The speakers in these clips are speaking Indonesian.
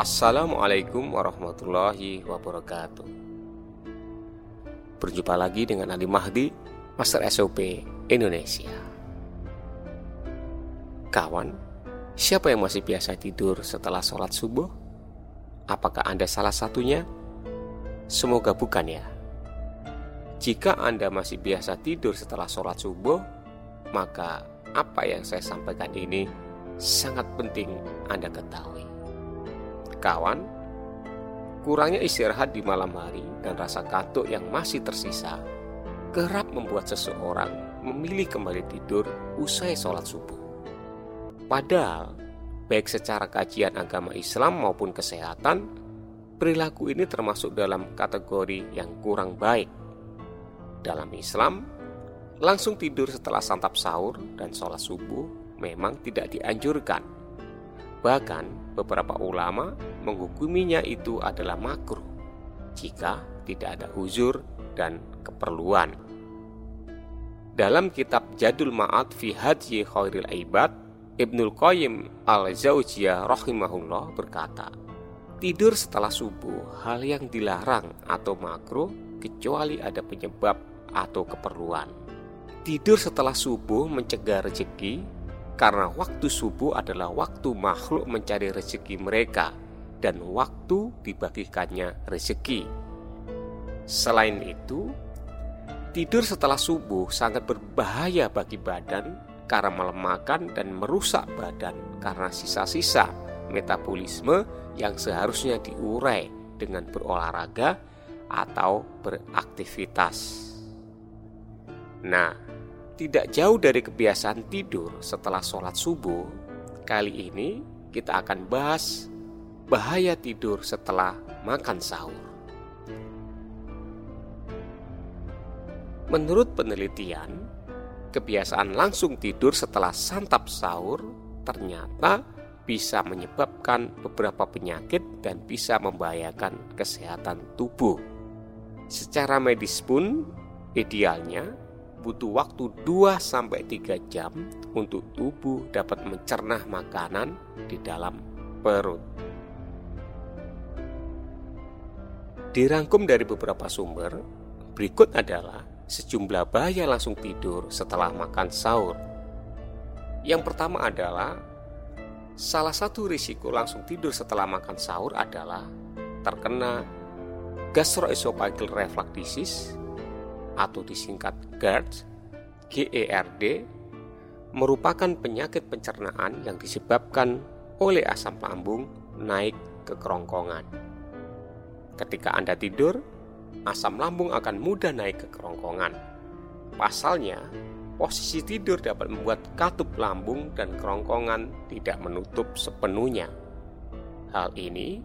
Assalamualaikum warahmatullahi wabarakatuh Berjumpa lagi dengan Ali Mahdi, Master SOP Indonesia Kawan, siapa yang masih biasa tidur setelah sholat subuh? Apakah Anda salah satunya? Semoga bukan ya Jika Anda masih biasa tidur setelah sholat subuh Maka apa yang saya sampaikan ini sangat penting Anda ketahui Kawan, kurangnya istirahat di malam hari dan rasa kantuk yang masih tersisa kerap membuat seseorang memilih kembali tidur usai sholat subuh. Padahal, baik secara kajian agama Islam maupun kesehatan, perilaku ini termasuk dalam kategori yang kurang baik. Dalam Islam, langsung tidur setelah santap sahur dan sholat subuh memang tidak dianjurkan. Bahkan, beberapa ulama menghukuminya itu adalah makruh jika tidak ada uzur dan keperluan. Dalam kitab Jadul Ma'ad fi Hadji Khairil Ibad, Ibnul Qayyim al-Zaujiyah rahimahullah berkata, Tidur setelah subuh hal yang dilarang atau makruh kecuali ada penyebab atau keperluan. Tidur setelah subuh mencegah rezeki karena waktu subuh adalah waktu makhluk mencari rezeki mereka dan waktu dibagikannya rezeki. Selain itu, tidur setelah subuh sangat berbahaya bagi badan karena melemahkan dan merusak badan karena sisa-sisa metabolisme yang seharusnya diurai dengan berolahraga atau beraktivitas. Nah, tidak jauh dari kebiasaan tidur setelah sholat subuh, kali ini kita akan bahas bahaya tidur setelah makan sahur. Menurut penelitian, kebiasaan langsung tidur setelah santap sahur ternyata bisa menyebabkan beberapa penyakit dan bisa membahayakan kesehatan tubuh. Secara medis pun, idealnya butuh waktu 2 sampai 3 jam untuk tubuh dapat mencerna makanan di dalam perut. Dirangkum dari beberapa sumber, berikut adalah sejumlah bahaya langsung tidur setelah makan sahur. Yang pertama adalah salah satu risiko langsung tidur setelah makan sahur adalah terkena gastroesophageal reflux disease atau disingkat GERD, GERD, merupakan penyakit pencernaan yang disebabkan oleh asam lambung naik ke kerongkongan. Ketika Anda tidur, asam lambung akan mudah naik ke kerongkongan. Pasalnya, posisi tidur dapat membuat katup lambung dan kerongkongan tidak menutup sepenuhnya. Hal ini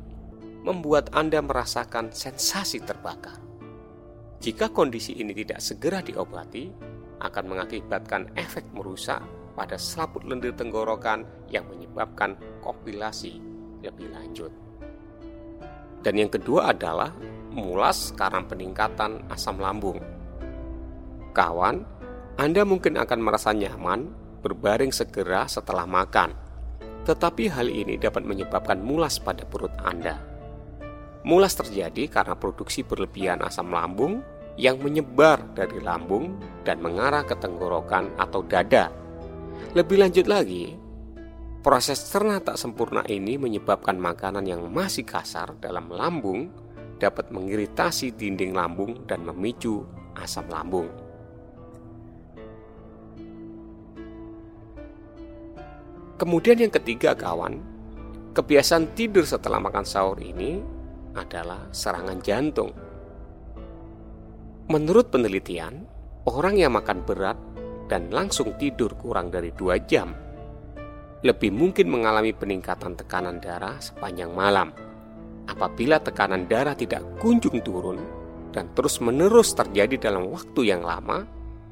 membuat Anda merasakan sensasi terbakar. Jika kondisi ini tidak segera diobati, akan mengakibatkan efek merusak pada selaput lendir tenggorokan yang menyebabkan kompilasi lebih lanjut. Dan yang kedua adalah mulas karena peningkatan asam lambung. Kawan, Anda mungkin akan merasa nyaman berbaring segera setelah makan, tetapi hal ini dapat menyebabkan mulas pada perut Anda. Mulas terjadi karena produksi berlebihan asam lambung yang menyebar dari lambung dan mengarah ke tenggorokan atau dada. Lebih lanjut lagi, proses cerna tak sempurna ini menyebabkan makanan yang masih kasar dalam lambung dapat mengiritasi dinding lambung dan memicu asam lambung. Kemudian yang ketiga kawan, kebiasaan tidur setelah makan sahur ini adalah serangan jantung. Menurut penelitian, orang yang makan berat dan langsung tidur kurang dari dua jam lebih mungkin mengalami peningkatan tekanan darah sepanjang malam. Apabila tekanan darah tidak kunjung turun dan terus-menerus terjadi dalam waktu yang lama,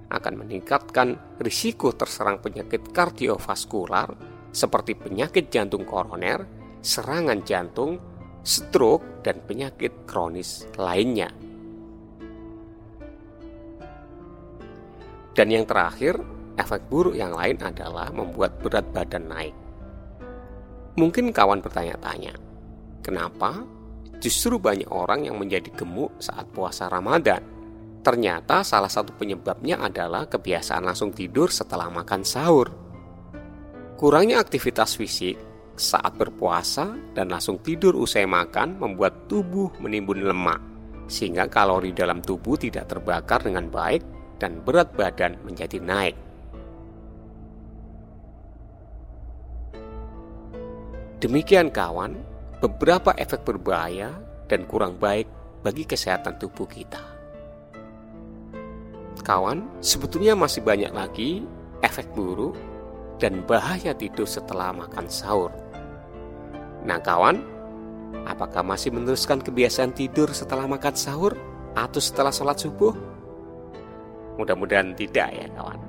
akan meningkatkan risiko terserang penyakit kardiovaskular seperti penyakit jantung koroner, serangan jantung, stroke, dan penyakit kronis lainnya. Dan yang terakhir, efek buruk yang lain adalah membuat berat badan naik. Mungkin kawan bertanya-tanya, Kenapa? Justru banyak orang yang menjadi gemuk saat puasa Ramadan. Ternyata salah satu penyebabnya adalah kebiasaan langsung tidur setelah makan sahur. Kurangnya aktivitas fisik saat berpuasa dan langsung tidur usai makan membuat tubuh menimbun lemak, sehingga kalori dalam tubuh tidak terbakar dengan baik dan berat badan menjadi naik. Demikian kawan, beberapa efek berbahaya dan kurang baik bagi kesehatan tubuh kita. Kawan, sebetulnya masih banyak lagi efek buruk dan bahaya tidur setelah makan sahur. Nah, kawan, apakah masih meneruskan kebiasaan tidur setelah makan sahur atau setelah sholat subuh? Mudah-mudahan tidak ya, kawan.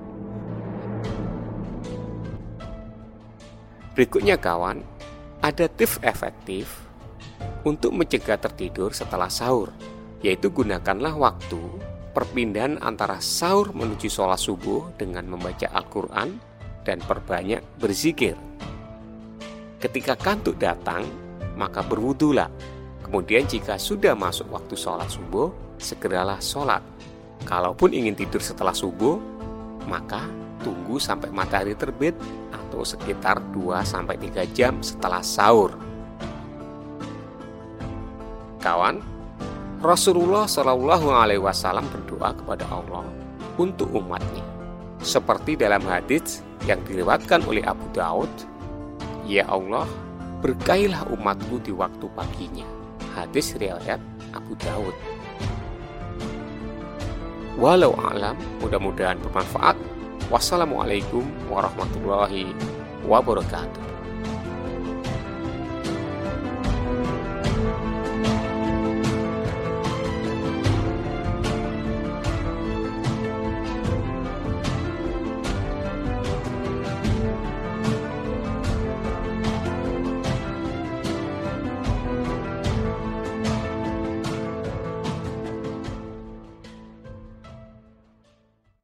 Berikutnya, kawan, ada tips efektif untuk mencegah tertidur setelah sahur, yaitu gunakanlah waktu perpindahan antara sahur menuju sholat subuh dengan membaca Al-Quran dan perbanyak berzikir. Ketika kantuk datang, maka berwudulah. Kemudian jika sudah masuk waktu sholat subuh, segeralah sholat. Kalaupun ingin tidur setelah subuh, maka tunggu sampai matahari terbit atau sekitar 2-3 jam setelah sahur. Kawan, Rasulullah Shallallahu Alaihi Wasallam berdoa kepada Allah untuk umatnya, seperti dalam hadis yang diriwatkan oleh Abu Daud, Ya Allah, berkailah umatku di waktu paginya. Hadis riwayat Abu Daud. Walau alam, mudah-mudahan bermanfaat. Wassalamualaikum warahmatullahi wabarakatuh.